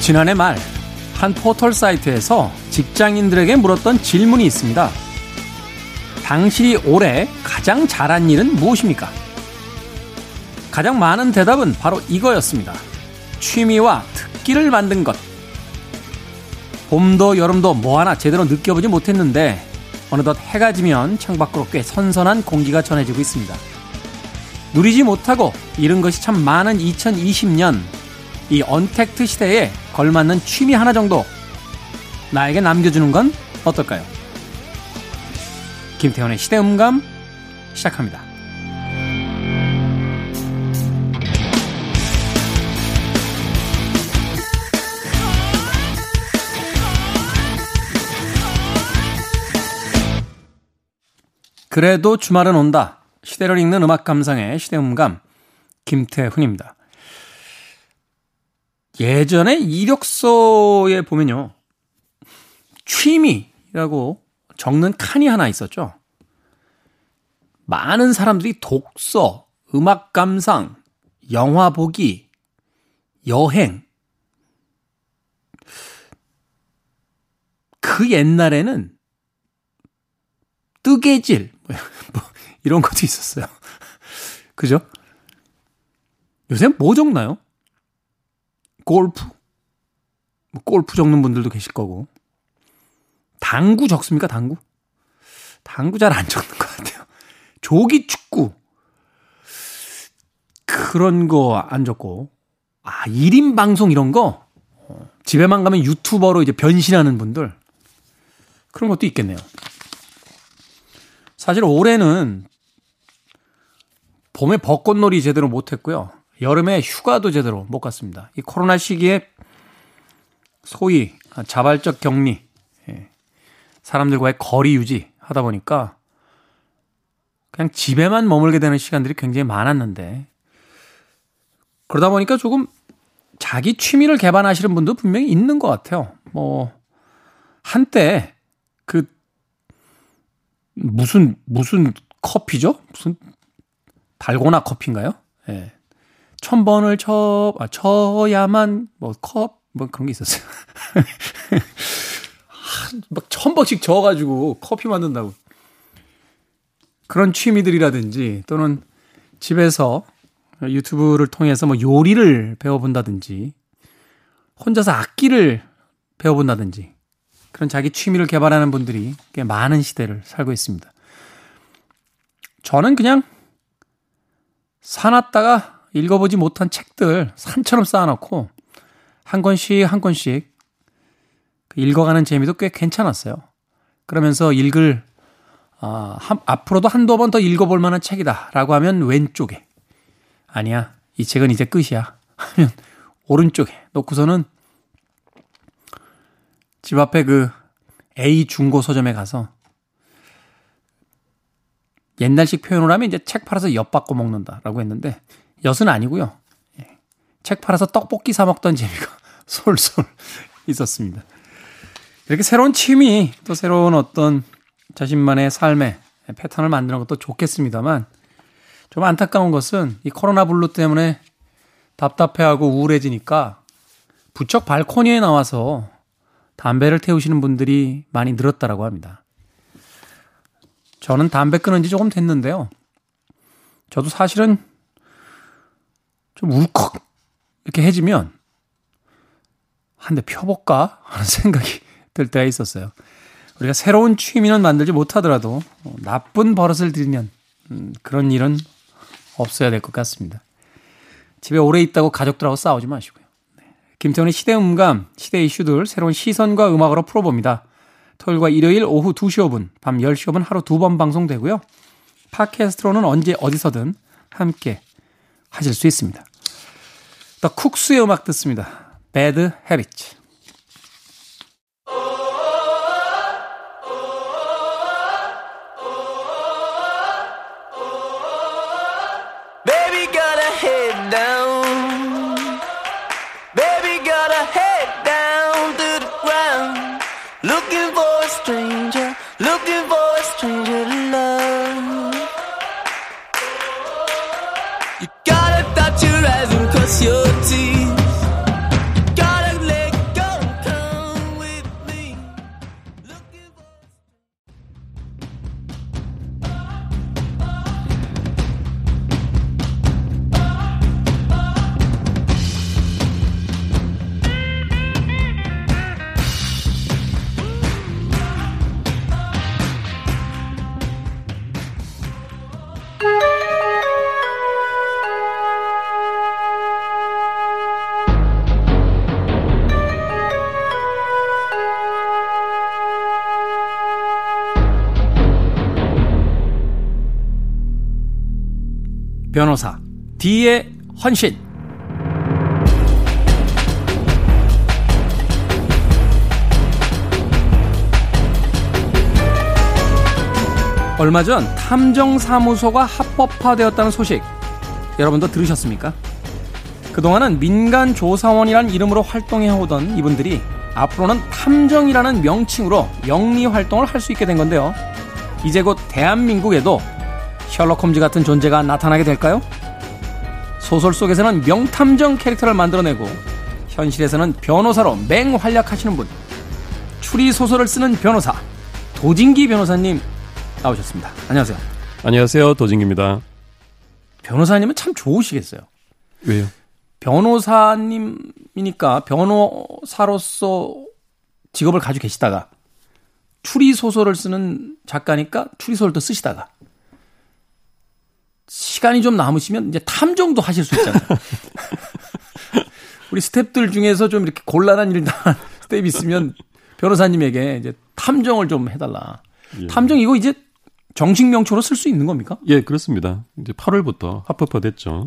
지난해 말 한 포털 사이트에서 직장인들에게 물었던 질문이 있습니다. 당신이 올해 가장 잘한 일은 무엇입니까? 가장 많은 대답은 바로 이거였습니다. 취미와 특기를 만든 것. 봄도 여름도 뭐 하나 제대로 느껴보지 못했는데 어느덧 해가 지면 창밖으로 꽤 선선한 공기가 전해지고 있습니다. 누리지 못하고 잃은 것이 참 많은 2020년 이 언택트 시대에 걸맞는 취미 하나 정도 나에게 남겨주는 건 어떨까요? 김태현의 시대음감 시작합니다. 그래도 주말은 온다. 시대를 읽는 음악 감상의 시대음감 김태훈입니다. 예전에 이력서에 보면요. 취미라고 적는 칸이 하나 있었죠. 많은 사람들이 독서, 음악 감상, 영화 보기, 여행. 그 옛날에는 뜨개질, 뭐, 이런 것도 있었어요. 그죠? 요새 뭐 적나요? 골프? 뭐 골프 적는 분들도 계실 거고. 당구 적습니까, 당구? 당구 잘 안 적는 것 같아요. 조기 축구. 그런 거 안 적고. 아, 1인 방송 이런 거? 어, 집에만 가면 유튜버로 이제 변신하는 분들. 그런 것도 있겠네요. 사실 올해는 봄에 벚꽃놀이 제대로 못했고요. 여름에 휴가도 제대로 못 갔습니다. 이 코로나 시기에 소위 자발적 격리, 예, 사람들과의 거리 유지 하다 보니까 그냥 집에만 머물게 되는 시간들이 굉장히 많았는데 그러다 보니까 조금 자기 취미를 개발하시는 분도 분명히 있는 것 같아요. 뭐 한때 그 무슨 무슨 커피죠? 무슨 달고나 커피인가요? 예. 천 번을 쳐, 아, 쳐야만, 뭐, 컵, 뭐 그런 게 있었어요. 막천 번씩 저어가지고 커피 만든다고. 그런 취미들이라든지 또는 집에서 유튜브를 통해서 뭐 요리를 배워본다든지 혼자서 악기를 배워본다든지 그런 자기 취미를 개발하는 분들이 꽤 많은 시대를 살고 있습니다. 저는 그냥 사놨다가 읽어보지 못한 책들 산처럼 쌓아놓고 한 권씩 한 권씩 그 읽어가는 재미도 꽤 괜찮았어요. 그러면서 읽을 아, 한, 앞으로도 한두 번 더 읽어볼 만한 책이다 라고 하면 왼쪽에 아니야 이 책은 이제 끝이야 하면 오른쪽에 놓고서는 집 앞에 그 A 중고 서점에 가서 옛날식 표현을 하면 이제 책 팔아서 엿 받고 먹는다라고 했는데 엿은 아니고요. 예. 책 팔아서 떡볶이 사 먹던 재미가 솔솔 있었습니다. 이렇게 새로운 취미, 또 새로운 어떤 자신만의 삶의 패턴을 만드는 것도 좋겠습니다만, 좀 안타까운 것은 이 코로나 블루 때문에 답답해하고 우울해지니까 부쩍 발코니에 나와서 담배를 태우시는 분들이 많이 늘었다라고 합니다. 저는 담배 끊은 지 조금 됐는데요. 저도 사실은 좀 울컥 이렇게 해지면 한 대 펴볼까 하는 생각이 들 때가 있었어요. 우리가 새로운 취미는 만들지 못하더라도 나쁜 버릇을 들이는 음, 그런 일은 없어야 될 것 같습니다. 집에 오래 있다고 가족들하고 싸우지 마시고요. 네. 김태훈의 시대음감, 시대 이슈들 새로운 시선과 음악으로 풀어봅니다. 토요일과 일요일 오후 2시 5분, 밤 10시 5분 하루 두 번 방송되고요. 팟캐스트로는 언제 어디서든 함께 하실 수 있습니다. 더 쿡스의 음악 듣습니다. Bad Habits. 변호사 D의 헌신. 얼마 전 탐정사무소가 합법화되었다는 소식 여러분도 들으셨습니까? 그동안은 민간 조사원이란 이름으로 활동해 오던 이분들이 앞으로는 탐정이라는 명칭으로 영리 활동을 할 수 있게 된 건데요. 이제 곧 대한민국에도 셜록 홈즈 같은 존재가 나타나게 될까요? 소설 속에서는 명탐정 캐릭터를 만들어내고 현실에서는 변호사로 맹활약하시는 분 추리 소설을 쓰는 변호사 도진기 변호사님 나오셨습니다. 안녕하세요. 안녕하세요. 도진기입니다. 변호사님은 참 좋으시겠어요. 왜요? 변호사님이니까 변호사로서 직업을 가지고 계시다가 추리 소설을 쓰는 작가니까 추리 소설도 쓰시다가 시간이 좀 남으시면 이제 탐정도 하실 수 있잖아요. 우리 스탭들 중에서 좀 이렇게 곤란한 일 당한 스텝이 있으면 변호사님에게 이제 탐정을 좀 해달라. 예. 탐정 이거 이제 정식 명칭으로 쓸 수 있는 겁니까? 예, 그렇습니다. 이제 8월부터 합법화 됐죠.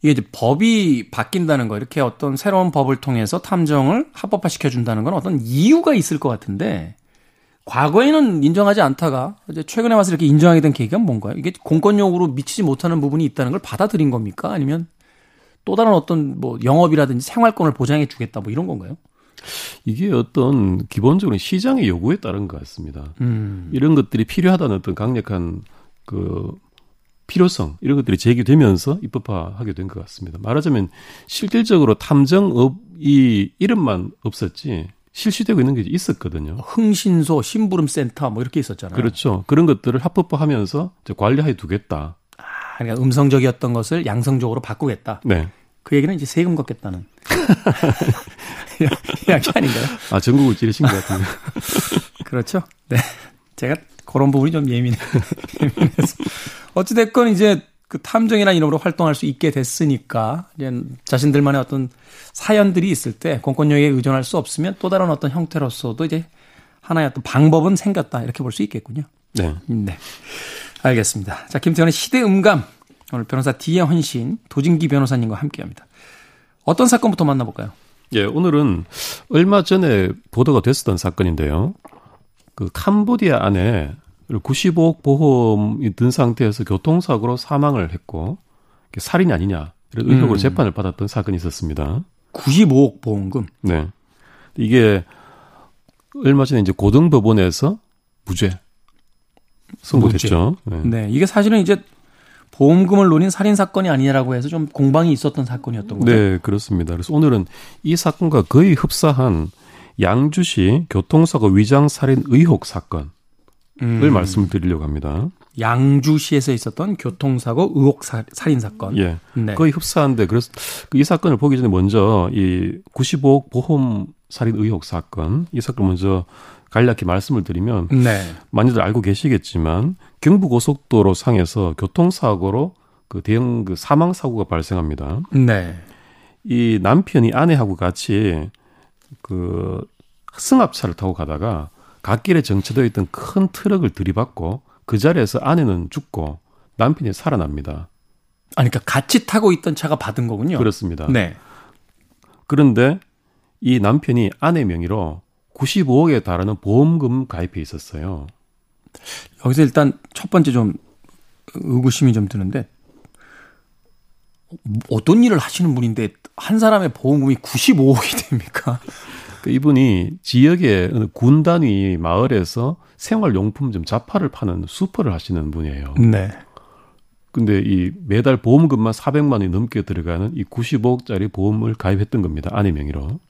이게 이제 법이 바뀐다는 거 이렇게 어떤 새로운 법을 통해서 탐정을 합법화 시켜준다는 건 어떤 이유가 있을 것 같은데 과거에는 인정하지 않다가 이제 최근에 와서 이렇게 인정하게 된 계기가 뭔가요? 이게 공권력으로 미치지 못하는 부분이 있다는 걸 받아들인 겁니까? 아니면 또 다른 어떤 뭐 영업이라든지 생활권을 보장해 주겠다 뭐 이런 건가요? 이게 어떤 기본적으로 시장의 요구에 따른 것 같습니다. 음. 이런 것들이 필요하다는 어떤 강력한 그 필요성 이런 것들이 제기되면서 입법화하게 된 것 같습니다. 말하자면 실질적으로 탐정업이 이름만 없었지 실시되고 있는 게 있었거든요. 흥신소, 심부름 센터 뭐 이렇게 있었잖아요. 그렇죠. 그런 것들을 합법화하면서 관리하에 두겠다. 아, 그러니까 음성적이었던 것을 양성적으로 바꾸겠다. 네. 그 얘기는 이제 세금 걷겠다는 이야기 아닌가요? 아 전국을 찌르신 것 같은데. 그렇죠. 네. 제가 그런 부분이 좀 예민해. 예민해서. 어찌됐건 이제 그 탐정이라는 이름으로 활동할 수 있게 됐으니까, 이제 자신들만의 어떤 사연들이 있을 때 공권력에 의존할 수 없으면 또 다른 어떤 형태로서도 이제 하나의 어떤 방법은 생겼다. 이렇게 볼 수 있겠군요. 네. 네. 알겠습니다. 자, 김태현의 시대 음감. 오늘 변호사 D의 헌신, 도진기 변호사님과 함께 합니다. 어떤 사건부터 만나볼까요? 예, 오늘은 얼마 전에 보도가 됐었던 사건인데요. 그 캄보디아 안에 95억 보험이 든 상태에서 교통사고로 사망을 했고 살인이 아니냐 이런 의혹으로 음. 재판을 받았던 사건이 있었습니다. 95억 보험금. 네, 이게 얼마 전에 이제 고등법원에서 무죄 선고됐죠. 네. 네. 이게 사실은 이제 보험금을 노린 살인 사건이 아니라고 해서 좀 공방이 있었던 사건이었던 거죠. 네, 그렇습니다. 그래서 오늘은 이 사건과 거의 흡사한 양주시 교통사고 위장 살인 의혹 사건을 음, 말씀을 드리려고 합니다. 양주시에서 있었던 교통사고 의혹 사, 살인 사건. 예. 네. 거의 흡사한데 그래서 그이 사건을 보기 전에 먼저 이 95억 보험 살인 의혹 사건 이 사건 먼저 간략히 말씀을 드리면 네. 많이들 알고 계시겠지만 경부 고속도로 상에서 교통사고로 그 대형 그 사망 사고가 발생합니다. 네. 이 남편이 아내하고 같이 그 승합차를 타고 가다가 갓길에 정체되어 있던 큰 트럭을 들이받고 그 자리에서 아내는 죽고 남편이 살아납니다. 아니, 그러니까 같이 타고 있던 차가 받은 거군요. 그렇습니다. 네. 그런데 이 남편이 아내 명의로 95억에 달하는 보험금 가입해 있었어요. 여기서 일단 첫 번째 좀 의구심이 좀 드는데 어떤 일을 하시는 분인데 한 사람의 보험금이 95억이 됩니까? 그 이분이 지역의 어느 군 단위 마을에서 생활용품점 자파를 파는 수퍼를 하시는 분이에요. 네. 근데 이 매달 보험금만 400만 원이 넘게 들어가는 이 95억짜리 보험을 가입했던 겁니다. 아내 명의로.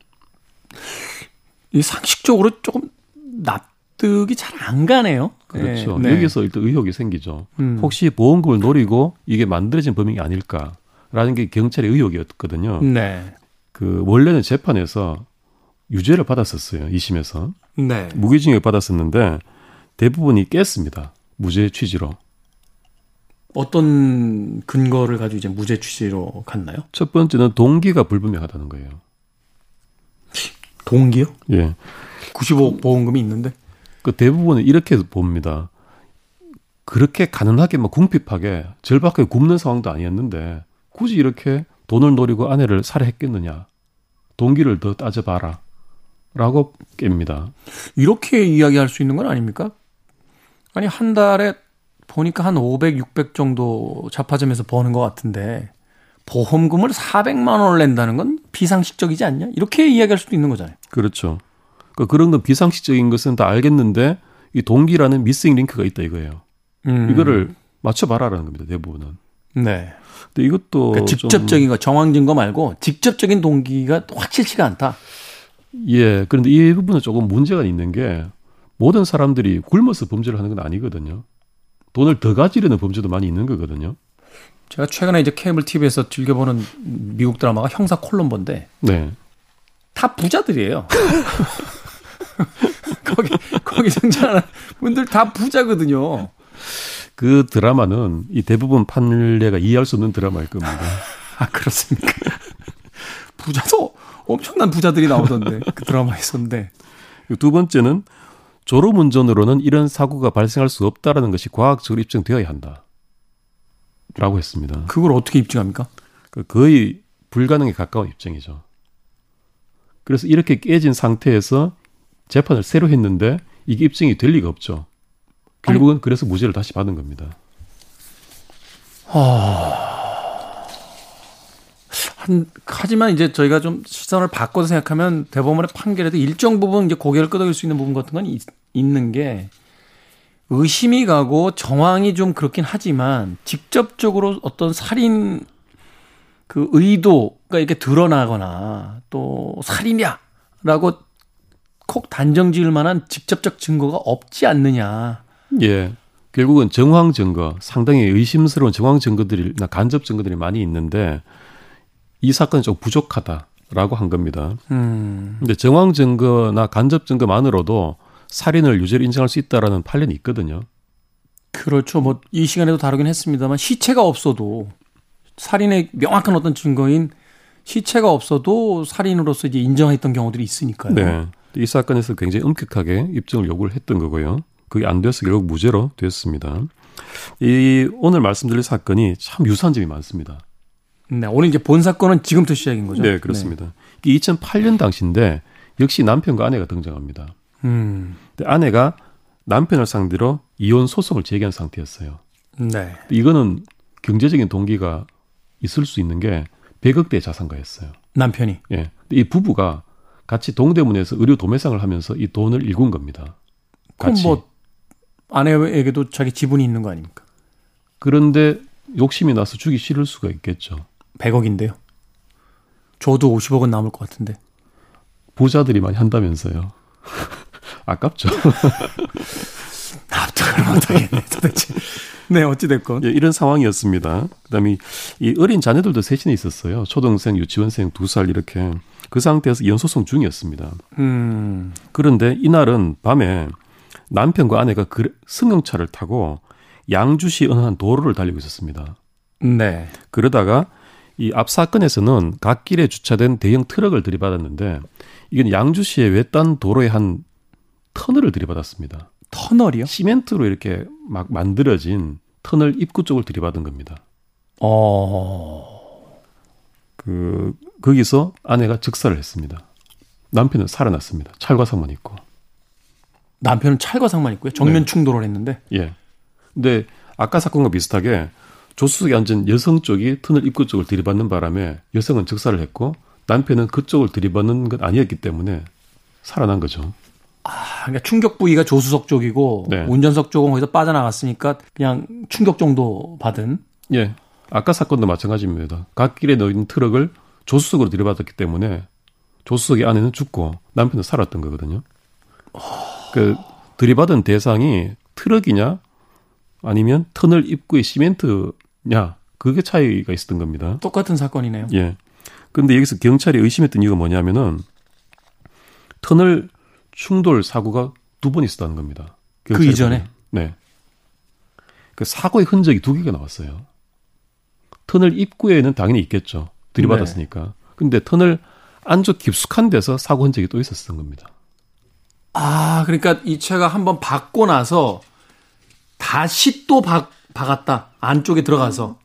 이 상식적으로 조금 납득이 잘 안 가네요. 그렇죠. 네. 네. 여기서 일단 의혹이 생기죠. 음. 혹시 보험금을 노리고 이게 만들어진 범행이 아닐까라는 게 경찰의 의혹이었거든요. 네. 그 원래는 재판에서 유죄를 받았었어요. 2심에서 네. 무기징역 받았었는데 대부분이 깼습니다. 무죄 취지로. 어떤 근거를 가지고 이제 무죄 취지로 갔나요? 첫 번째는 동기가 불분명하다는 거예요. 동기요? 예. 95억 보험금이 있는데. 그 대부분은 이렇게 봅니다. 그렇게 가난하게 막 궁핍하게 절박하게 굶는 상황도 아니었는데 굳이 이렇게 돈을 노리고 아내를 살해했겠느냐. 동기를 더 따져봐라. 라고 깹니다. 이렇게 이야기할 수 있는 건 아닙니까? 아니, 한 달에 보니까 한 500, 600 정도 자파점에서 버는 것 같은데, 보험금을 400만 원을 낸다는 건 비상식적이지 않냐? 이렇게 이야기할 수도 있는 거잖아요. 그렇죠. 그 그런 건 비상식적인 것은 다 알겠는데 이 동기라는 미싱 링크가 있다 이거예요. 음. 이거를 맞춰봐라라는 겁니다. 대부분은. 네. 근데 이것도 그러니까 좀- 직접적인 거, 정황 증거 말고 직접적인 동기가 확실치가 않다. 예. 그런데 이 부분은 조금 문제가 있는 게 모든 사람들이 굶어서 범죄를 하는 건 아니거든요. 돈을 더 가지려는 범죄도 많이 있는 거거든요. 제가 최근에 이제 케이블 TV에서 즐겨보는 미국 드라마가 형사 콜롬보인데 네. 다 부자들이에요. 거기 거기 등장하는 분들 다 부자거든요. 그 드라마는 이 대부분 판례가 이해할 수 없는 드라마일 겁니다. 아 그렇습니까? 부자도 엄청난 부자들이 나오던데 그 드라마에서인데 두 번째는 졸음 운전으로는 이런 사고가 발생할 수 없다라는 것이 과학적으로 입증되어야 한다. 라고 했습니다. 그걸 어떻게 입증합니까? 그 거의 불가능에 가까운 입증이죠. 그래서 이렇게 깨진 상태에서 재판을 새로 했는데 이게 입증이 될 리가 없죠. 결국은 그래서 무죄를 다시 받은 겁니다. 한 하지만 이제 저희가 좀 시선을 바꿔서 생각하면 대법원의 판결에도 일정 부분 이제 고개를 끄덕일 수 있는 부분 같은 건 있, 있는 게 의심이 가고 정황이 좀 그렇긴 하지만 직접적으로 어떤 살인 그 의도가 이렇게 드러나거나 또 살인이야라고 콕 단정 지을 만한 직접적 증거가 없지 않느냐. 예. 결국은 정황 증거, 상당히 의심스러운 정황 증거들이 나 간접 증거들이 많이 있는데 이 사건이 좀 부족하다라고 한 겁니다. 음. 근데 정황 증거나 간접 증거만으로도 살인을 유죄로 인정할 수 있다라는 판례는 있거든요. 그렇죠. 뭐 이 시간에도 다루긴 했습니다만 시체가 없어도 살인의 명확한 어떤 증거인 시체가 없어도 살인으로서 이제 인정했던 경우들이 있으니까요. 네. 이 사건에서 굉장히 엄격하게 입증을 요구를 했던 거고요. 그게 안 돼서 결국 무죄로 됐습니다. 이 오늘 말씀드릴 사건이 참 유사한 점이 많습니다. 네, 오늘 이제 본 사건은 지금부터 시작인 거죠. 네, 그렇습니다. 이게 2008년 당시인데 역시 남편과 아내가 등장합니다. 네. 음. 근데 아내가 남편을 상대로 이혼 소송을 제기한 상태였어요. 네. 이거는 경제적인 동기가 있을 수 있는 게 100억대 자산가였어요. 남편이. 예. 이 부부가 같이 동대문에서 의료 도매상을 하면서 이 돈을 일군 겁니다. 그럼 같이. 뭐 아내에게도 자기 지분이 있는 거 아닙니까? 그런데 욕심이 나서 주기 싫을 수가 있겠죠. 100억인데요. 저도 50억은 남을 것 같은데. 부자들이 많이 한다면서요. 아깝죠. 납득을 못하겠네, 도대체. 네, 어찌됐건. 예, 이런 상황이었습니다. 그다음에 이- 이 어린 자녀들도 셋이나 있었어요. 초등생, 유치원생 두 살 이렇게 그 상태에서 이혼 소송 중이었습니다. 음. 그런데 이날은 밤에 남편과 아내가 그 승용차를 타고 양주시 어느 한 도로를 달리고 있었습니다. 네. 그러다가 이 앞 사건에서는 갓길에 주차된 대형 트럭을 들이받았는데 이건 양주시의 외딴 도로의 한 터널을 들이받았습니다. 터널이요? 시멘트로 이렇게 막 만들어진 터널 입구 쪽을 들이받은 겁니다. 어. 그 거기서 아내가 즉사를 했습니다. 남편은 살아났습니다. 찰과상만 있고. 남편은 찰과상만 있고요. 정면 네. 충돌을 했는데. 예. 근데 아까 사건과 비슷하게 조수석에 앉은 여성 쪽이 터널 입구 쪽을 들이받는 바람에 여성은 즉사를 했고 남편은 그쪽을 들이받는 건 아니었기 때문에 살아난 거죠. 아, 그러니까 충격 부위가 조수석 쪽이고 네. 운전석 쪽은 거기서 빠져나갔으니까 그냥 충격 정도 받은. 예. 아까 사건도 마찬가지입니다. 갓길에 놓인 트럭을 조수석으로 들이받았기 때문에 조수석의 아내는 죽고 남편은 살았던 거거든요. 그 들이받은 대상이 트럭이냐 아니면 터널 입구의 시멘트 냐 그게 차이가 있었던 겁니다. 똑같은 사건이네요. 예. 근데 여기서 경찰이 의심했던 이유가 뭐냐면은 터널 충돌 사고가 두 번 있었다는 겁니다. 그 이전에? 네. 그 사고의 흔적이 두 개가 나왔어요. 터널 입구에는 당연히 있겠죠. 들이받았으니까. 네. 근데 터널 안쪽 깊숙한 데서 사고 흔적이 또 있었던 겁니다. 아, 그러니까 이 차가 한번 박고 나서 다시 또 박, 박았다. 안쪽에 들어가서.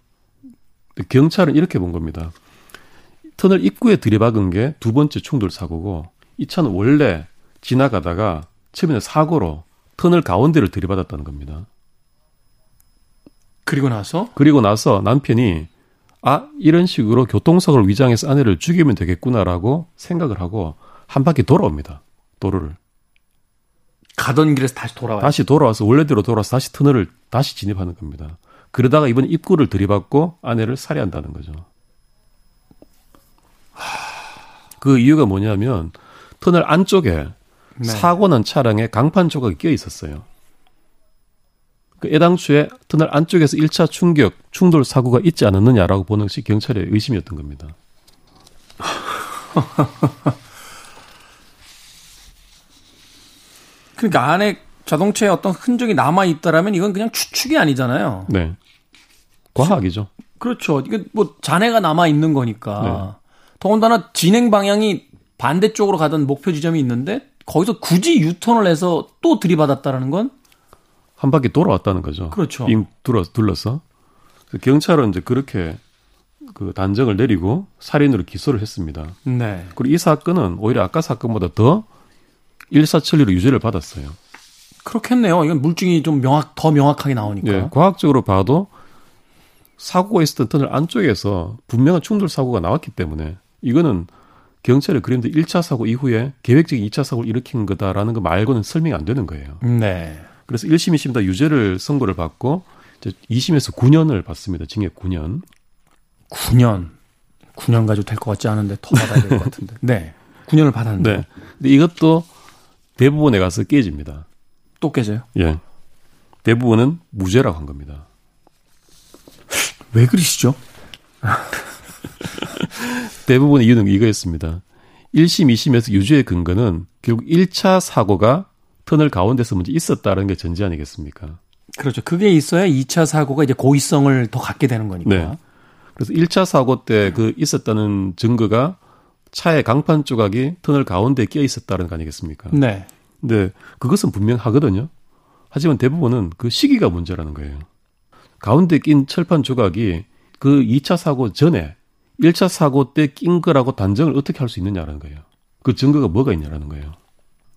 경찰은 이렇게 본 겁니다. 터널 입구에 들이박은 게 두 번째 충돌 사고고 이 차는 원래 지나가다가 처음에는 사고로 터널 가운데를 들이받았다는 겁니다. 그리고 나서 그리고 나서 남편이 아 이런 식으로 교통사고를 위장해서 아내를 죽이면 되겠구나라고 생각을 하고 한 바퀴 돌아옵니다. 도로를 가던 길에서 다시 돌아와요. 다시 돌아와서 원래대로 돌아와서 다시 터널을 다시 진입하는 겁니다. 그러다가 이번 입구를 들이받고 아내를 살해한다는 거죠. 그 이유가 뭐냐면 터널 안쪽에 네. 사고 난 차량에 강판 조각이 껴 있었어요. 그 애당초에 터널 안쪽에서 1차 충격, 충돌 사고가 있지 않았느냐라고 보는 것이 경찰의 의심이었던 겁니다. 그러니까 안에 자동차에 어떤 흔적이 남아 있다라면 이건 그냥 추측이 아니잖아요. 네. 과학이죠. 그렇죠. 이게 뭐 잔해가 남아 있는 거니까. 더군다나 진행 방향이 반대쪽으로 가던 목표 지점이 있는데 거기서 굳이 유턴을 해서 또 들이받았다라는 건 한 바퀴 돌아왔다는 거죠. 그렇죠. 빙 둘러, 둘러서. 경찰은 이제 그렇게 그 단정을 내리고 살인으로 기소를 했습니다. 네. 그리고 이 사건은 오히려 아까 사건보다 더 일사천리로 유죄를 받았어요. 그렇겠네요. 이건 물증이 좀 명확 더 명확하게 나오니까. 예, 과학적으로 봐도 사고가 있었던 터널 안쪽에서 분명한 충돌 사고가 나왔기 때문에 이거는 경찰이 그런데 1차 사고 이후에 계획적인 2차 사고를 일으킨 거다라는 거 말고는 설명이 안 되는 거예요. 네. 그래서 1심, 2심 다 유죄를 선고를 받고 이제 2심에서 9년을 받습니다. 징역 9년. 9년. 9년 가지고 될 것 같지 않은데 더 받아야 될 것 같은데. 네. 9년을 받았는데 네. 근데 이것도 대부분에 가서 깨집니다. 또 깨져요. 예. 대부분은 무죄라고 한 겁니다. 왜 그러시죠? 대부분의 이유는 이거였습니다. 1심, 2심에서 유죄의 근거는 결국 1차 사고가 터널 가운데서 먼저 있었다는 게 전제 아니겠습니까? 그렇죠. 그게 있어야 2차 사고가 이제 고의성을 더 갖게 되는 거니까. 네. 그래서 1차 사고 때 그 있었다는 증거가 차의 강판 조각이 터널 가운데에 끼어 있었다는 거 아니겠습니까? 네. 근데 그것은 분명하거든요. 하지만 대부분은 그 시기가 문제라는 거예요. 가운데 낀 철판 조각이 그 2차 사고 전에 1차 사고 때 낀 거라고 단정을 어떻게 할 수 있느냐라는 거예요. 그 증거가 뭐가 있냐라는 거예요.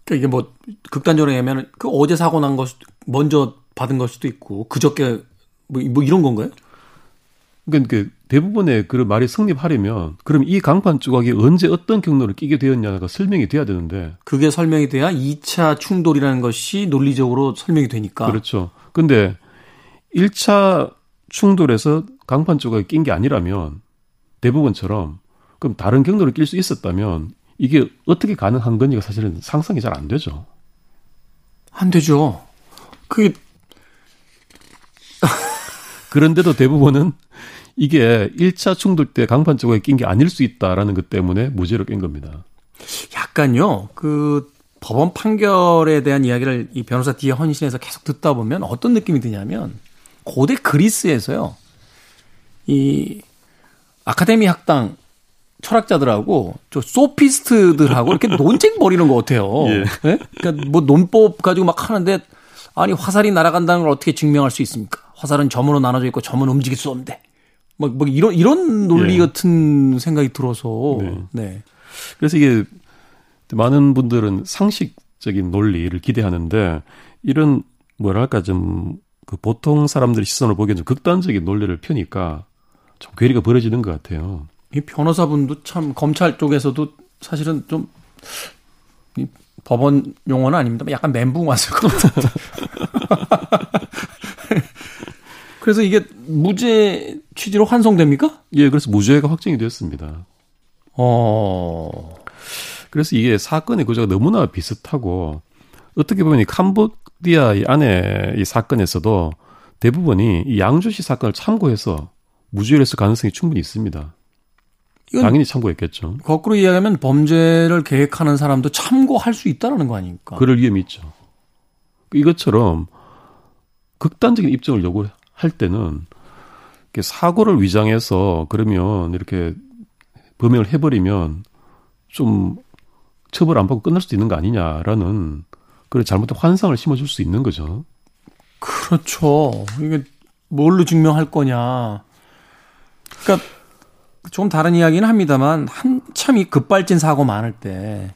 그러니까 이게 뭐 극단적으로 얘기하면 그 어제 사고 난 것 먼저 받은 걸 수도 있고 그저께 뭐, 뭐 이런 건가요? 그러니까 그 대부분의 그런 말이 성립하려면 그럼 이 강판 조각이 언제 어떤 경로를 끼게 되었냐가 설명이 돼야 되는데 그게 설명이 돼야 2차 충돌이라는 것이 논리적으로 설명이 되니까. 그렇죠. 근데 1차 충돌에서 강판 조각이 낀 게 아니라면 대부분처럼 그럼 다른 경로를 낄 수 있었다면 이게 어떻게 가능한 건지가 사실은 상상이 잘 안 되죠. 안 되죠. 그게 그런데도 대부분은 이게 1차 충돌 때 강판 조각이 낀게 아닐 수 있다라는 것 때문에 무죄로 낀 겁니다. 약간요. 그 법원 판결에 대한 이야기를 이 변호사 뒤에 헌신해서 계속 듣다 보면 어떤 느낌이 드냐면 고대 그리스에서요. 이 아카데미 학당 철학자들하고 저 소피스트들하고 이렇게 논쟁 벌이는 것 같아요. 예. 예? 그러니까 뭐 논법 가지고 막 하는데 아니 화살이 날아간다는 걸 어떻게 증명할 수 있습니까? 화살은 점으로 나눠져 있고 점은 움직일 수 없는데. 뭐, 뭐 이런 이런 논리 예. 같은 생각이 들어서 네. 네. 그래서 이게 많은 분들은 상식적인 논리를 기대하는데 이런 뭐랄까 좀 그 보통 사람들의 시선을 보기엔 좀 극단적인 논리를 펴니까 좀 괴리가 벌어지는 것 같아요. 이 변호사분도 참 검찰 쪽에서도 사실은 좀 이 법원 용어는 아닙니다. 약간 멘붕 왔을 것 같아요. 그래서 이게 무죄 취지로 환송됩니까? 예, 그래서 무죄가 확정이 됐습니다. 어. 그래서 이게 사건의 구조가 너무나 비슷하고 어떻게 보면 이 캄보디아 이 안에 이 사건에서도 대부분이 이 양조시 사건을 참고해서 무죄를 했을 가능성이 충분히 있습니다. 당연히 참고했겠죠. 거꾸로 이야기하면 범죄를 계획하는 사람도 참고할 수 있다라는 거 아닙니까? 그럴 위험이 있죠. 이것처럼 극단적인 입증을 요구할 때는 사고를 위장해서 그러면 이렇게 범행을 해버리면 좀 처벌 안 받고 끝날 수도 있는 거 아니냐라는 그런 잘못된 환상을 심어줄 수 있는 거죠. 그렇죠. 이게 뭘로 증명할 거냐. 그러니까 좀 다른 이야기는 합니다만 한참 이 급발진 사고 많을 때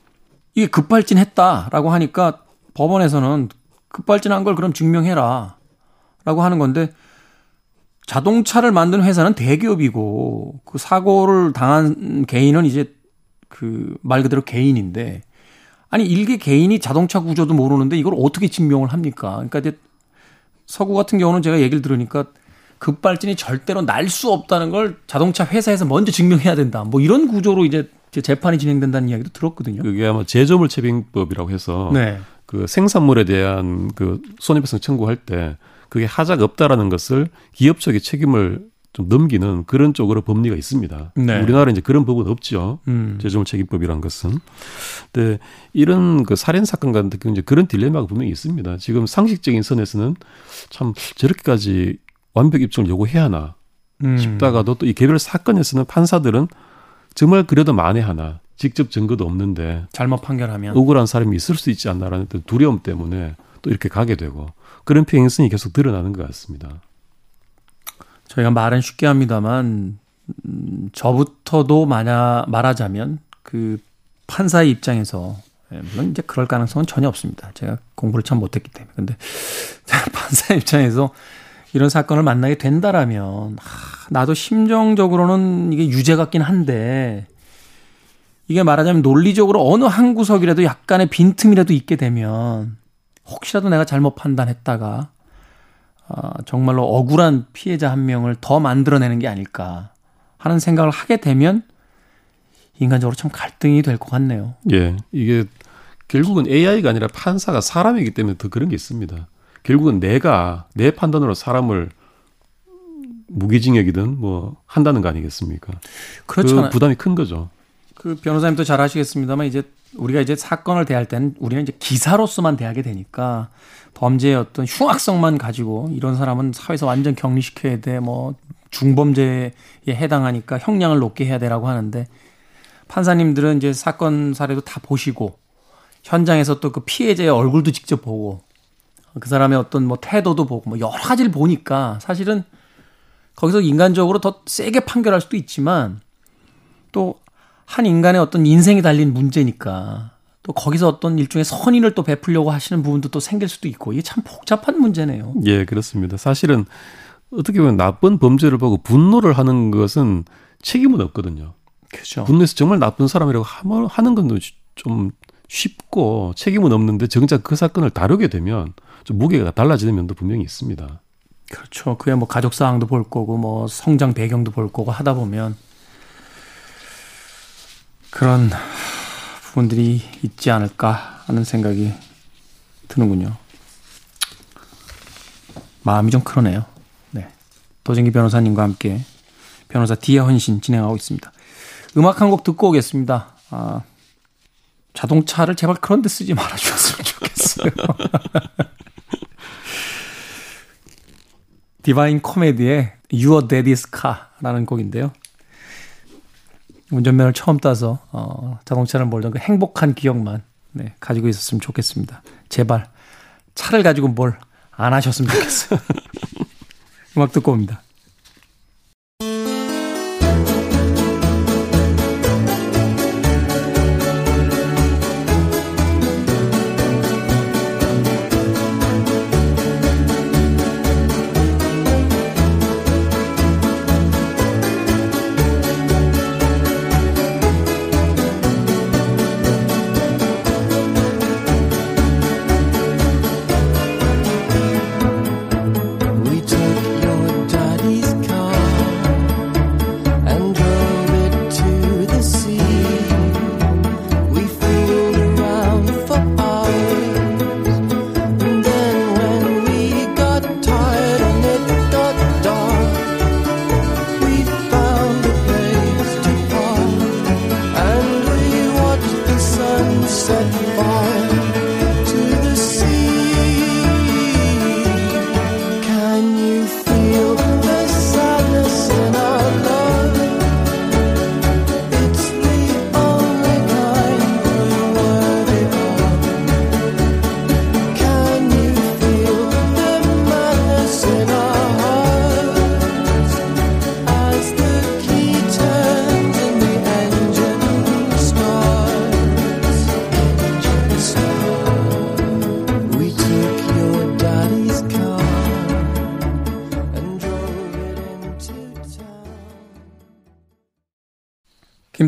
이게 급발진했다라고 하니까 법원에서는 급발진한 걸 그럼 증명해라. 라고 하는 건데 자동차를 만든 회사는 대기업이고 그 사고를 당한 개인은 이제 그 말 그대로 개인인데 아니 일개 개인이 자동차 구조도 모르는데 이걸 어떻게 증명을 합니까? 그러니까 이제 서구 같은 경우는 제가 얘기를 들으니까 급발진이 절대로 날 수 없다는 걸 자동차 회사에서 먼저 증명해야 된다. 뭐 이런 구조로 이제 재판이 진행된다는 이야기도 들었거든요. 그게 아마 제조물 채빙법이라고 해서 네. 그 생산물에 대한 그 손해배상 청구할 때 그게 하자가 없다라는 것을 기업 측의 책임을 좀 넘기는 그런 쪽으로 법리가 있습니다. 네. 우리나라는 이제 그런 법은 없죠. 음. 제조물 책임법이라는 것은. 근데 이런 그 살인 사건 같은 경우 이제 그런 딜레마가 분명히 있습니다. 지금 상식적인 선에서는 참 저렇게까지 완벽 입증을 요구해야 하나 음. 싶다가도 또 이 개별 사건에서는 판사들은 정말 그래도 만회하나 직접 증거도 없는데 잘못 판결하면 억울한 사람이 있을 수 있지 않나라는 두려움 때문에 또 이렇게 가게 되고 그런 피행성이 계속 드러나는 것 같습니다. 저희가 말은 쉽게 합니다만 음, 저부터도 만약 말하자면 그 판사의 입장에서 예, 물론 이제 그럴 가능성은 전혀 없습니다. 제가 공부를 참 못했기 때문에 근데 판사 입장에서 이런 사건을 만나게 된다라면 하, 나도 심정적으로는 이게 유죄 같긴 한데 이게 말하자면 논리적으로 어느 한 구석이라도 약간의 빈틈이라도 있게 되면 혹시라도 내가 잘못 판단했다가 아, 정말로 억울한 피해자 한 명을 더 만들어내는 게 아닐까 하는 생각을 하게 되면 인간적으로 참 갈등이 될 것 같네요. 예, 이게 결국은 AI가 아니라 판사가 사람이기 때문에 더 그런 게 있습니다. 결국은 내가 내 판단으로 사람을 무기징역이든 뭐 한다는 거 아니겠습니까? 그렇잖아요. 그 부담이 큰 거죠. 그 변호사님도 잘 아시겠습니다만 이제 우리가 이제 사건을 대할 때는 우리는 이제 기사로서만 대하게 되니까 범죄의 어떤 흉악성만 가지고 이런 사람은 사회에서 완전 격리시켜야 돼 뭐 중범죄에 해당하니까 형량을 높게 해야 되라고 하는데 판사님들은 이제 사건 사례도 다 보시고 현장에서 또 그 피해자의 얼굴도 직접 보고 그 사람의 어떤 뭐 태도도 보고 뭐 여러 가지를 보니까 사실은 거기서 인간적으로 더 세게 판결할 수도 있지만 또 한 인간의 어떤 인생이 달린 문제니까 또 거기서 어떤 일종의 선인을 또 베풀려고 하시는 부분도 또 생길 수도 있고 이게 참 복잡한 문제네요. 예, 그렇습니다. 사실은 어떻게 보면 나쁜 범죄를 보고 분노를 하는 것은 책임은 없거든요. 그렇죠. 분노해서 정말 나쁜 사람이라고 하- 하는 건 좀 쉽고 책임은 없는데 정작 그 사건을 다루게 되면 좀 무게가 달라지는 면도 분명히 있습니다. 그렇죠. 그야 뭐 가족 사항도 볼 거고 뭐 성장 배경도 볼 거고 하다 보면 그런 부분들이 있지 않을까 하는 생각이 드는군요. 마음이 좀 그러네요. 네. 도진기 변호사님과 함께 변호사 디아 헌신 진행하고 있습니다. 음악 한 곡 듣고 오겠습니다. 아, 자동차를 제발 그런 데 쓰지 말아 주셨으면 좋겠어요. 디바인 코미디의 Your Daddy's Car라는 곡인데요. 운전면허를 처음 따서 어, 자동차를 몰던 그 행복한 기억만 네, 가지고 있었으면 좋겠습니다. 제발 차를 가지고 뭘 안 하셨으면 좋겠어요. 음악 듣고 옵니다.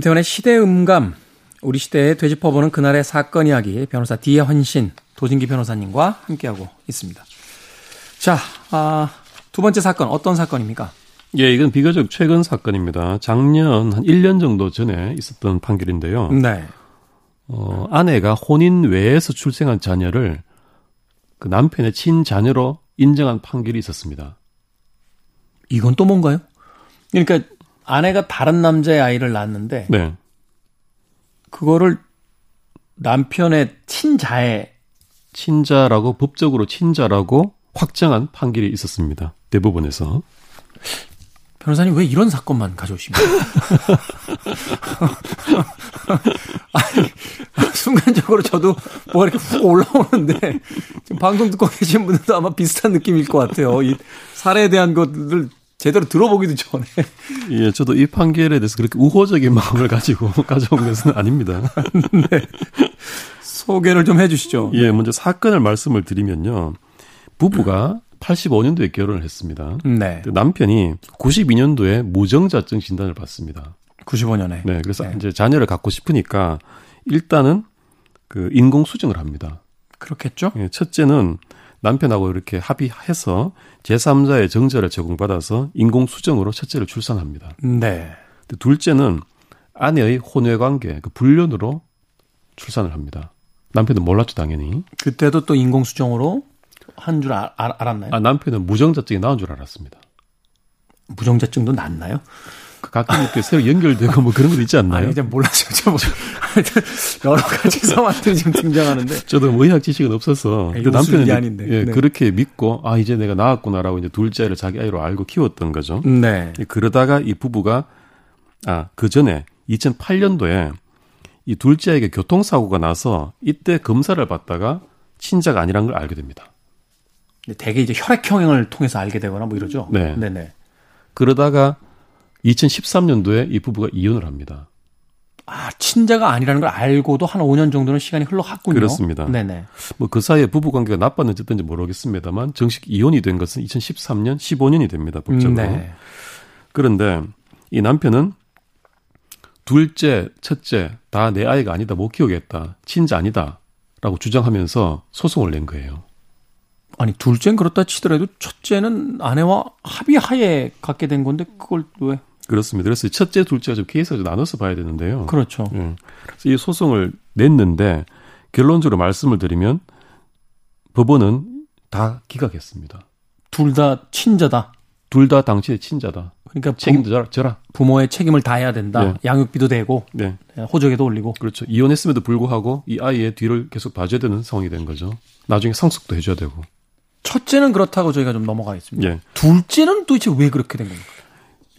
김태원의 시대음감, 우리 시대의 되짚어보는 그날의 사건 이야기, 변호사 디헌신, 도진기 변호사님과 함께하고 있습니다. 자, 아, 두 번째 사건, 어떤 사건입니까? 예, 이건 비교적 최근 사건입니다. 작년 한 1년 정도 전에 있었던 판결인데요. 네. 어, 아내가 혼인 외에서 출생한 자녀를 그 남편의 친자녀로 인정한 판결이 있었습니다. 이건 또 뭔가요? 그러니까 아내가 다른 남자의 아이를 낳았는데 네. 그거를 남편의 친자의 친자라고 법적으로 친자라고 확정한 판결이 있었습니다. 대법원에서. 변호사님 왜 이런 사건만 가져오십니까? 아니, 순간적으로 저도 뭐가 이렇게 훅 올라오는데 지금 방송 듣고 계신 분들도 아마 비슷한 느낌일 것 같아요. 이 살해에 대한 것들 제대로 들어보기도 전에 예, 저도 이 판결에 대해서 그렇게 우호적인 마음을 가지고 가져온 것은 아닙니다. 소개를 좀 해주시죠. 예, 먼저 사건을 말씀을 드리면요. 부부가 85년도에 결혼을 했습니다. 네. 그 남편이 92년도에 무정자증 진단을 받습니다. 95년에. 네, 그래서 네. 이제 자녀를 갖고 싶으니까 일단은 그 인공 수정을 합니다. 그렇겠죠? 예, 첫째는 남편하고 이렇게 합의해서 제3자의 정자를 제공받아서 인공 수정으로 첫째를 출산합니다. 네. 둘째는 아내의 혼외 관계, 그 불륜으로 출산을 합니다. 남편은 몰랐죠, 당연히. 그때도 또 인공수정으로 한 줄 알았나요? 아, 남편은 무정자증이 나온 줄 알았습니다. 무정자증도 낫나요? 그 가끔 이렇게 새로 연결되고 뭐 그런 것도 있지 않나요? 아니, 이제 몰랐어요. 저 뭐, 여러 가지 상황들이 지금 등장하는데. 저도 뭐 의학 지식은 없어서 예, 일이 이제, 아닌데. 예, 네. 그렇게 믿고 아 이제 내가 낳았구나라고 이제 둘째를 자기 아이로 알고 키웠던 거죠. 네. 그러다가 이 부부가 아그 전에 2008년도에 이 둘째 아이가 교통사고가 나서 이때 검사를 받다가 친자가 아니란 걸 알게 됩니다. 대개 이제 혈액형을 통해서 알게 되거나 뭐 이러죠. 네. 네네. 그러다가 2013년도에 이 부부가 이혼을 합니다. 아, 친자가 아니라는 걸 알고도 한 5년 정도는 시간이 흘러갔군요. 그렇습니다. 네네. 뭐 그 사이에 부부 관계가 나빴는지 어떤지 모르겠습니다만 정식 이혼이 된 것은 2013년 15년이 됩니다. 법적으로. 네. 그런데 이 남편은 둘째, 첫째 다 내 아이가 아니다 못 키우겠다 친자 아니다 라고 주장하면서 소송을 낸 거예요. 아니, 둘째는 그렇다 치더라도 첫째는 아내와 합의하에 갖게 된 건데 그걸 왜? 그렇습니다. 그래서 첫째, 둘째가 좀 케이스가 좀 나눠서 봐야 되는데요. 그렇죠. 예. 그래서 이 소송을 냈는데 결론적으로 말씀을 드리면 법원은 다 기각했습니다. 둘 다 친자다. 둘 다 당신의 친자다. 그러니까 부, 책임도 져라. 부모의 책임을 다해야 된다. 네. 양육비도 되고 네. 호적에도 올리고. 그렇죠. 이혼했음에도 불구하고 이 아이의 뒤를 계속 봐줘야 되는 상황이 된 거죠. 나중에 상속도 해줘야 되고. 첫째는 그렇다고 저희가 좀 넘어가겠습니다. 예. 둘째는 도대체 왜 그렇게 된 겁니까?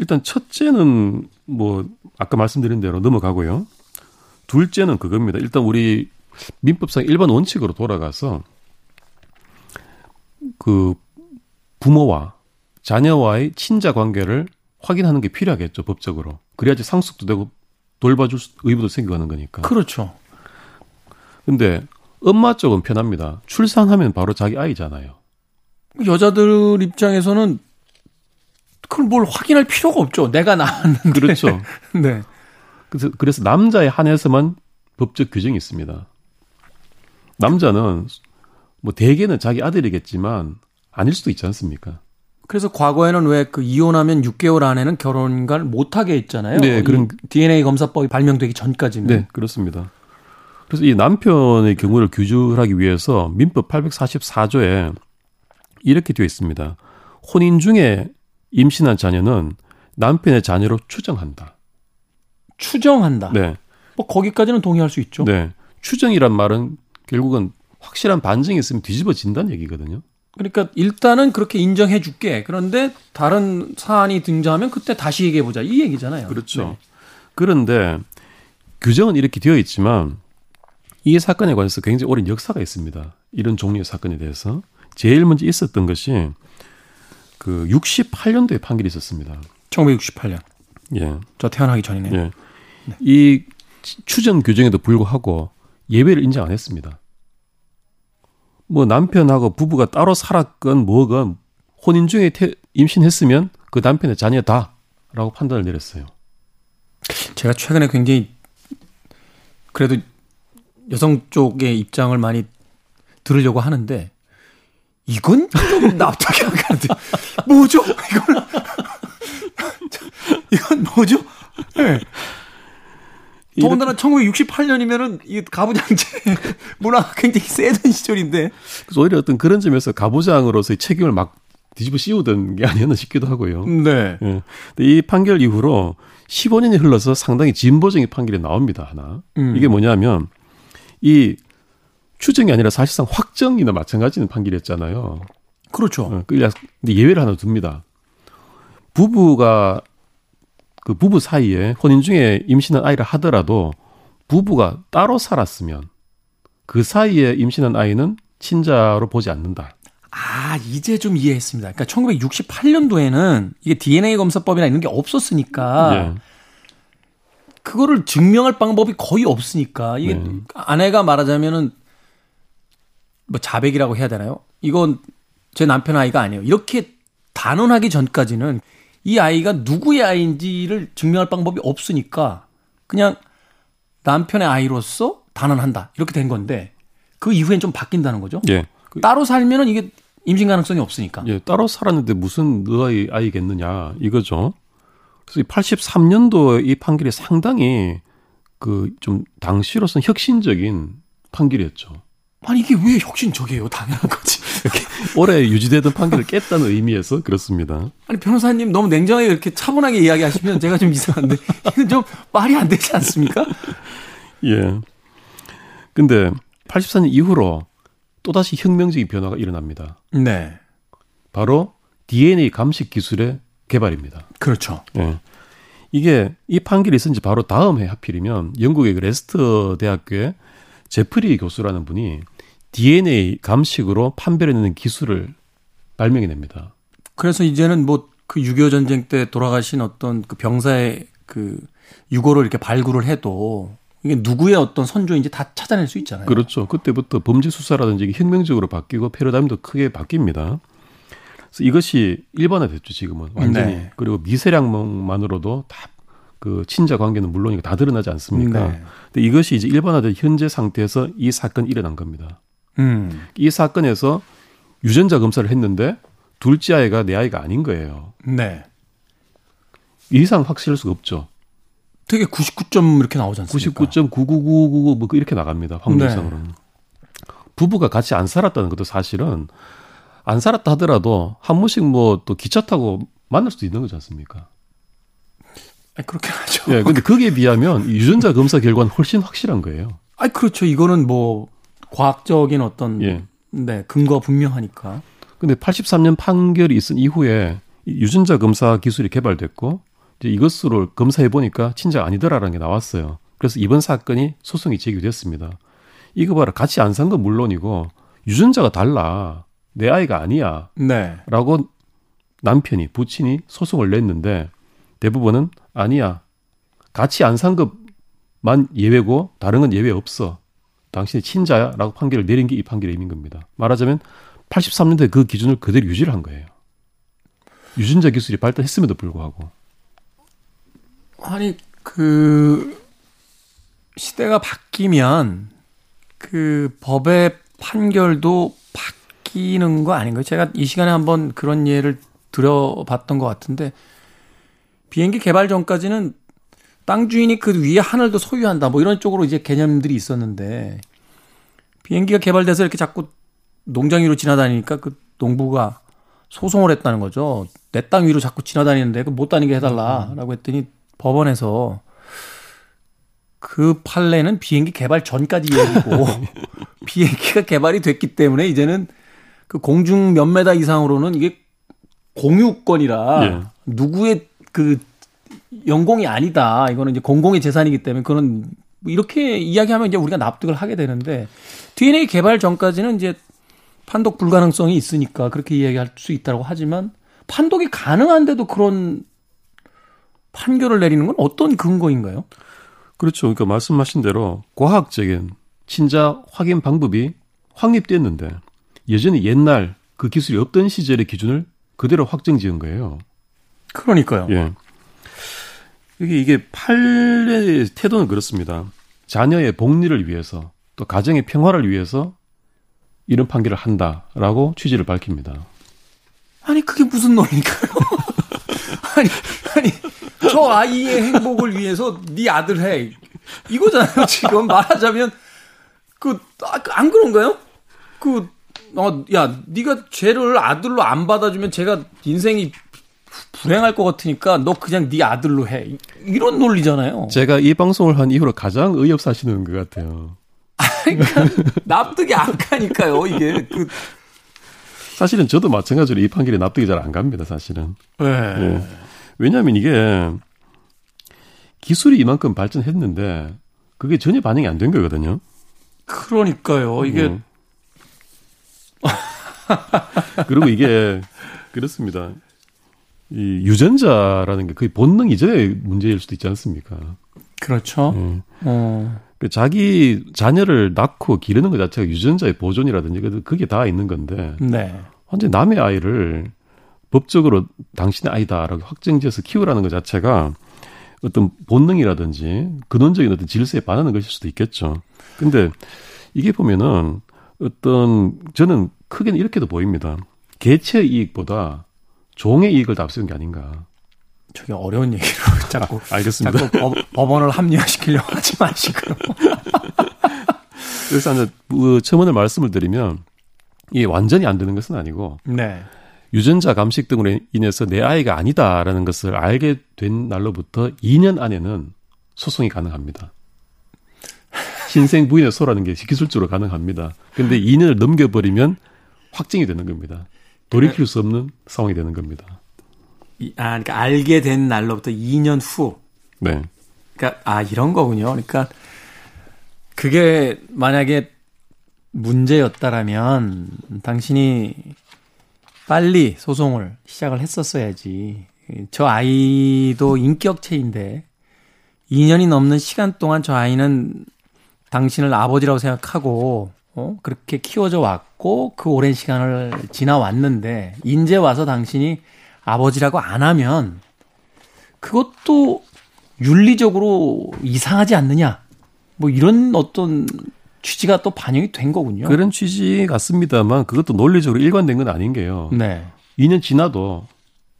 일단 첫째는 뭐 아까 말씀드린 대로 넘어가고요. 둘째는 그겁니다. 일단 우리 민법상 일반 원칙으로 돌아가서 그 부모와 자녀와의 친자 관계를 확인하는 게 필요하겠죠 법적으로. 그래야지 상속도 되고 돌봐줄 수- 의무도 생겨가는 거니까. 그렇죠. 근데 엄마 쪽은 편합니다. 출산하면 바로 자기 아이잖아요. 여자들 입장에서는 그걸 뭘 확인할 필요가 없죠. 내가 낳았는데. 그렇죠. 네. 그래서, 그래서 남자에 한해서만 법적 규정이 있습니다. 남자는 뭐 대개는 자기 아들이겠지만 아닐 수도 있지 않습니까? 그래서 과거에는 왜 그 이혼하면 6개월 안에는 결혼을 못하게 했잖아요. 네, 이 그런- DNA 검사법이 발명되기 전까지는. 네, 그렇습니다. 그래서 이 남편의 경우를 규율하기 위해서 민법 844조에 이렇게 되어 있습니다. 혼인 중에 임신한 자녀는 남편의 자녀로 추정한다. 추정한다. 네. 뭐 거기까지는 동의할 수 있죠. 네. 추정이란 말은 결국은 확실한 반증이 있으면 뒤집어진다는 얘기거든요. 그러니까 일단은 그렇게 인정해 줄게. 그런데 다른 사안이 등장하면 그때 다시 얘기해 보자. 이 얘기잖아요. 그렇죠. 네. 그런데 규정은 이렇게 되어 있지만 이 사건에 관해서 굉장히 오랜 역사가 있습니다. 이런 종류의 사건에 대해서 제일 먼저 있었던 것이 그 68년도에 판결이 있었습니다. 1968년. 예. 저 태어나기 전이네요. 예. 이 추정 규정에도 불구하고 예외를 인정 안 했습니다. 뭐 남편하고 부부가 따로 살았건 뭐건 혼인 중에 태- 임신했으면 그 남편의 자녀다라고 판단을 내렸어요. 제가 최근에 굉장히 그래도 여성 쪽의 입장을 많이 들으려고 하는데 이건 좀 납득이 안 가는데 뭐죠? 이거는 이건 뭐죠? 네. 더군다나 1968년이면은 이 가부장제 문화가 굉장히 세던 시절인데 그래서 오히려 어떤 그런 점에서 가부장으로서의 책임을 막 뒤집어 씌우던 게 아니었나 싶기도 하고요. 네. 예. 이 판결 이후로 15년이 흘러서 상당히 진보적인 판결이 나옵니다. 하나. 음. 이게 뭐냐면 이 추정이 아니라 사실상 확정이나 마찬가지는 판결이었잖아요. 그렇죠. 어, 끌려 근데 예외를 하나 둡니다. 부부가 그 부부 사이에 혼인 중에 임신한 아이를 하더라도 부부가 따로 살았으면 그 사이에 임신한 아이는 친자로 보지 않는다. 아, 이제 좀 이해했습니다. 그러니까 1968년도에는 이게 DNA 검사법이나 이런 게 없었으니까 예. 그거를 증명할 방법이 거의 없으니까 이게 네. 아내가 말하자면은 뭐 자백이라고 해야 되나요? 이건 제 남편 아이가 아니에요. 이렇게 단언하기 전까지는 이 아이가 누구의 아이인지를 증명할 방법이 없으니까 그냥 남편의 아이로서 단언한다. 이렇게 된 건데 그 이후엔 좀 바뀐다는 거죠. 예. 그- 따로 살면은 이게 임신 가능성이 없으니까. 예, 따로 살았는데 무슨 너의 아이겠느냐 이거죠. 그래서 이 83년도 이 판결이 상당히 그 좀 당시로서는 혁신적인 판결이었죠. 아니 이게 왜 혁신적이에요? 당연한 거지. 오래 유지되던 판결을 깼다는 의미에서 그렇습니다. 아니 변호사님 너무 냉정하게 이렇게 차분하게 이야기하시면 제가 좀 이상한데 이건 좀 말이 안 되지 않습니까? 예. 근데 84년 이후로 또다시 혁명적인 변화가 일어납니다. 네, 바로 DNA 감식 기술의 개발입니다. 그렇죠. 예. 이게 이 판결이 있은 지 바로 다음 해 하필이면 영국의 그 레스터 대학교의 제프리 교수라는 분이 DNA 감식으로 판별해내는 기술을 발명해냅니다. 그래서 이제는 뭐그6.25 전쟁 때 돌아가신 어떤 그 병사의 그 유고를 이렇게 발굴을 해도 이게 누구의 어떤 선조인지 다 찾아낼 수 있잖아요. 그렇죠. 그때부터 범죄 수사라든지 혁명적으로 바뀌고 패러다임도 크게 바뀝니다. 그래서 이것이 일반화됐죠 지금은 완전히 네. 그리고 미세량만으로도 다 그 친자 관계는 물론이고 다 드러나지 않습니까? 네. 근데 이것이 이제 일반화된 현재 상태에서 이 사건이 일어난 겁니다. 음, 이 사건에서 유전자 검사를 했는데 둘째 아이가 내 아이가 아닌 거예요. 네. 이 이상 확실할 수가 없죠. 되게 99점 이렇게 나오지 않습니까? 99.99999뭐 이렇게 나갑니다. 확률상으로는. 부부가 같이 안 살았다는 것도 사실은 안 살았다 하더라도 한 번씩 뭐 또 기차 타고 만날 수도 있는 거지 않습니까? 아니, 그렇게 하죠. 예, 근데 거기에 비하면 이 유전자 검사 결과는 훨씬 확실한 거예요. 아니 그렇죠. 이거는 뭐 과학적인 어떤 예. 네 근거 가 분명하니까. 근데 83년 판결이 있은 이후에 이 유전자 검사 기술이 개발됐고 이제 이것으로 검사해 보니까 친자가 아니더라라는 게 나왔어요. 그래서 이번 사건이 소송이 제기됐습니다. 이거 봐라 같이 안 산 건 물론이고 유전자가 달라 내 아이가 아니야 네. 라고 남편이 부친이 소송을 냈는데 대부분은 아니야 같이 안 산 것만 예외고 다른 건 예외 없어 당신이 친자야라고 판결을 내린 게 이 판결의 의미인 겁니다. 말하자면 83년도에 그 기준을 그대로 유지를 한 거예요. 유전자 기술이 발달했음에도 불구하고. 아니 그 시대가 바뀌면 그 법의 판결도 바뀌는 거 아닌가요? 제가 이 시간에 한번 그런 예를 들어봤던 것 같은데 비행기 개발 전까지는 땅 주인이 그 위에 하늘도 소유한다 뭐 이런 쪽으로 이제 개념들이 있었는데 비행기가 개발돼서 이렇게 자꾸 농장 위로 지나다니니까 그 농부가 소송을 했다는 거죠. 내 땅 위로 자꾸 지나다니는데 그 못 다니게 해달라라고 했더니 법원에서 그 판례는 비행기 개발 전까지 얘기고 비행기가 개발이 됐기 때문에 이제는 그 공중 몇 메다 이상으로는 이게 공유권이라 예. 누구의 그 영공이 아니다. 이거는 이제 공공의 재산이기 때문에 그런 뭐 이렇게 이야기하면 이제 우리가 납득을 하게 되는데 DNA 개발 전까지는 이제 판독 불가능성이 있으니까 그렇게 이야기할 수 있다고 하지만 판독이 가능한데도 그런 판결을 내리는 건 어떤 근거인가요? 그렇죠 그러니까 말씀하신 대로 과학적인 친자 확인 방법이 확립됐는데 여전히 옛날 그 기술이 없던 시절의 기준을 그대로 확정 지은 거예요 그러니까요. 예. 이게 이게 판례의 태도는 그렇습니다. 자녀의 복리를 위해서 또 가정의 평화를 위해서 이런 판결을 한다라고 취지를 밝힙니다. 아니 그게 무슨 논리인가요? 아니 아니 저 아이의 행복을 위해서 네 아들 해 이거잖아요 지금 말하자면 그안 그런가요? 그 어, 야, 네가 죄를 아들로 안 받아주면 제가 인생이 불행할 것 같으니까 너 그냥 네 아들로 해. 이- 이런 논리잖아요. 제가 이 방송을 한 이후로 가장 어이없사시는 것 같아요. 그러니까 납득이 안 가니까요. 이게 그 사실은 저도 마찬가지로 이 판결이 납득이 잘 안 갑니다. 사실은. 네. 예. 왜냐하면 이게 기술이 이만큼 발전했는데 그게 전혀 반영이 안 된 거거든요. 그러니까요. 이게 음. 그리고 이게 그렇습니다. 이 유전자라는 게 거의 본능 이전의 문제일 수도 있지 않습니까? 그렇죠. 예. 어. 그 자기 자녀를 낳고 기르는 것 자체가 유전자의 보존이라든지 그- 그게 다 있는 건데 네. 완전 남의 아이를 법적으로 당신의 아이다라고 확정지어서 키우라는 것 자체가 어떤 본능이라든지 근원적인 어떤 질서에 반하는 것일 수도 있겠죠. 근데 이게 보면은 어떤 저는 크게는 이렇게도 보입니다. 개체의 이익보다 종의 이익을 더 앞세운 게 아닌가. 저게 어려운 얘기로 자꾸 알겠습니다. 자꾸 법, 법원을 합리화시키려고 하지 마시고요. 그래서 이제 그 첨언을 말씀을 드리면 이게 완전히 안 되는 것은 아니고 네. 유전자 감식 등으로 인해서 내 아이가 아니다라는 것을 알게 된 날로부터 2년 안에는 소송이 가능합니다. 신생 부인의 소라는 게 기술적으로 가능합니다. 근데 2년을 넘겨버리면 확정이 되는 겁니다. 돌이킬 수 없는 상황이 되는 겁니다. 이- 아, 그러니까 알게 된 날로부터 2년 후. 네. 그러니까 아 이런 거군요. 그러니까 그게 만약에 문제였다라면 당신이 빨리 소송을 시작을 했었어야지. 저 아이도 인격체인데 2년이 넘는 시간 동안 저 아이는 당신을 아버지라고 생각하고 어? 그렇게 키워져 왔고 그 오랜 시간을 지나왔는데 이제 와서 당신이 아버지라고 안 하면 그것도 윤리적으로 이상하지 않느냐. 뭐 이런 어떤 취지가 또 반영이 된 거군요. 그런 취지 같습니다만 그것도 논리적으로 일관된 건 아닌 게요. 네. 2년 지나도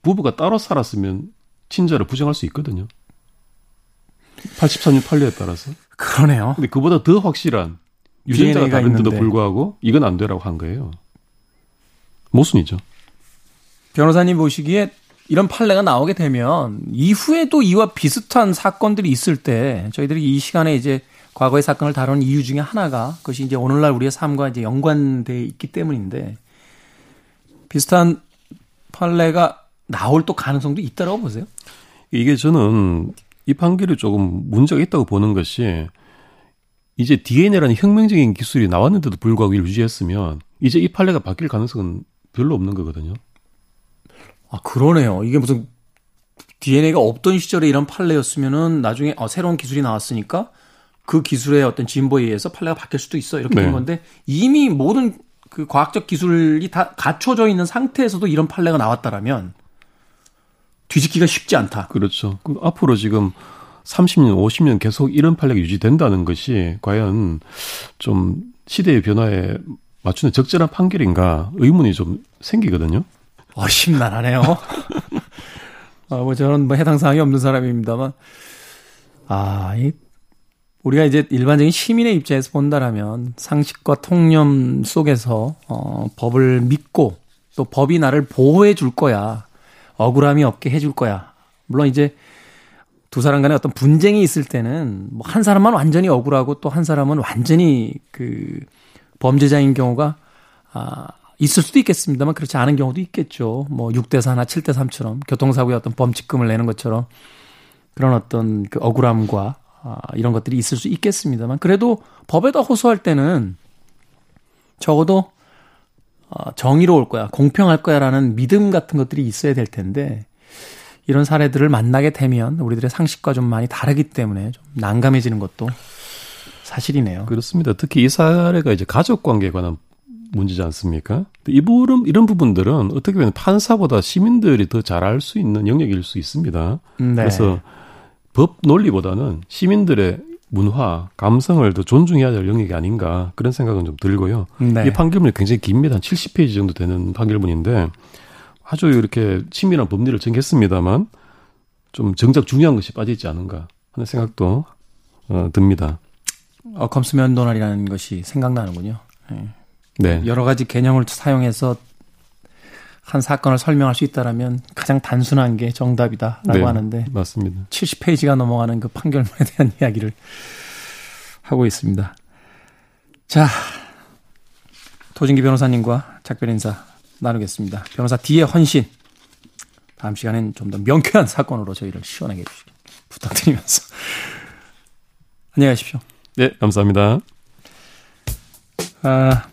부부가 따로 살았으면 친자를 부정할 수 있거든요. 83년 판례에 따라서. 그러네요. 근데 그보다 더 확실한 유전자가 다른데도. 불구하고 이건 안 되라고 한 거예요. 모순이죠. 변호사님 보시기에 이런 판례가 나오게 되면 이후에도 이와 비슷한 사건들이 있을 때 저희들이 이 시간에 이제 과거의 사건을 다루는 이유 중에 하나가 그것이 이제 오늘날 우리의 삶과 이제 연관돼 있기 때문인데 비슷한 판례가 나올 또 가능성도 있다라고 보세요. 이게 저는 이 판결이 조금 문제가 있다고 보는 것이 이제 DNA라는 혁명적인 기술이 나왔는데도 불구하고 이를 유지했으면 이제 이 판례가 바뀔 가능성은 별로 없는 거거든요. 아, 그러네요. 이게 무슨 DNA가 없던 시절에 이런 판례였으면은 나중에 어, 새로운 기술이 나왔으니까 그 기술의 어떤 진보에 의해서 판례가 바뀔 수도 있어. 이렇게 네. 된 건데 이미 모든 그 과학적 기술이 다 갖춰져 있는 상태에서도 이런 판례가 나왔다라면 뒤집기가 쉽지 않다. 그렇죠. 그 앞으로 지금 30년, 50년 계속 이런 판례가 유지된다는 것이 과연 좀 시대의 변화에 맞추는 적절한 판결인가 의문이 좀 생기거든요. 어, 심란하네요. 아, 뭐 저는 뭐 해당 사항이 없는 사람입니다만, 아, 이, 우리가 이제 일반적인 시민의 입장에서 본다라면 상식과 통념 속에서, 어, 법을 믿고 또 법이 나를 보호해 줄 거야. 억울함이 없게 해 줄 거야. 물론 이제 두 사람 간에 어떤 분쟁이 있을 때는 뭐 한 사람만 완전히 억울하고 또 한 사람은 완전히 그 범죄자인 경우가 아, 있을 수도 있겠습니다만 그렇지 않은 경우도 있겠죠. 뭐 6대 4나 7대 3처럼 교통사고에 어떤 범칙금을 내는 것처럼 그런 어떤 그 억울함과 아, 이런 것들이 있을 수 있겠습니다만 그래도 법에다 호소할 때는 적어도 어, 정의로울 거야, 공평할 거야라는 믿음 같은 것들이 있어야 될 텐데 이런 사례들을 만나게 되면 우리들의 상식과 좀 많이 다르기 때문에 좀 난감해지는 것도 사실이네요. 그렇습니다. 특히 이 사례가 이제 가족 관계에 관한 문제지 않습니까? 이 부분, 이런 부분들은 어떻게 보면 판사보다 시민들이 더 잘 알 수 있는 영역일 수 있습니다. 네. 그래서 법 논리보다는 시민들의 문화, 감성을 더 존중해야 될 영역이 아닌가 그런 생각은 좀 들고요. 네. 이 판결문이 굉장히 깁니다. 한 70페이지 정도 되는 판결문인데 아주 이렇게 치밀한 법리를 정했습니다만 좀 정작 중요한 것이 빠지지 않은가 하는 생각도 어, 듭니다. 어컴스 면도날이라는 것이 생각나는군요. 예. 네. 여러 가지 개념을 사용해서 한 사건을 설명할 수 있다라면 가장 단순한 게 정답이다라고 네, 하는데 맞습니다. 70페이지가 넘어가는 그 판결문에 대한 이야기를 하고 있습니다. 자, 도진기 변호사님과 작별 인사 나누겠습니다. 변호사 D의 헌신. 다음 시간엔 좀 더 명쾌한 사건으로 저희를 시원하게 해주시기 부탁드리면서. 안녕히 가십시오. 네, 감사합니다. 아,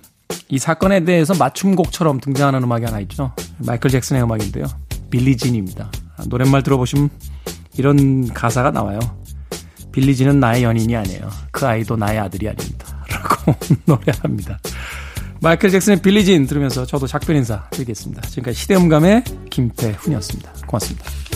이 사건에 대해서 맞춤곡처럼 등장하는 음악이 하나 있죠. 마이클 잭슨의 음악인데요. 빌리진입니다. 아, 노랫말 들어보시면 이런 가사가 나와요. 빌리진은 나의 연인이 아니에요. 그 아이도 나의 아들이 아닙니다. 라고 노래합니다. 마이클 잭슨의 빌리진 들으면서 저도 작별 인사 드리겠습니다. 지금까지 시대음감의 김태훈이었습니다. 고맙습니다.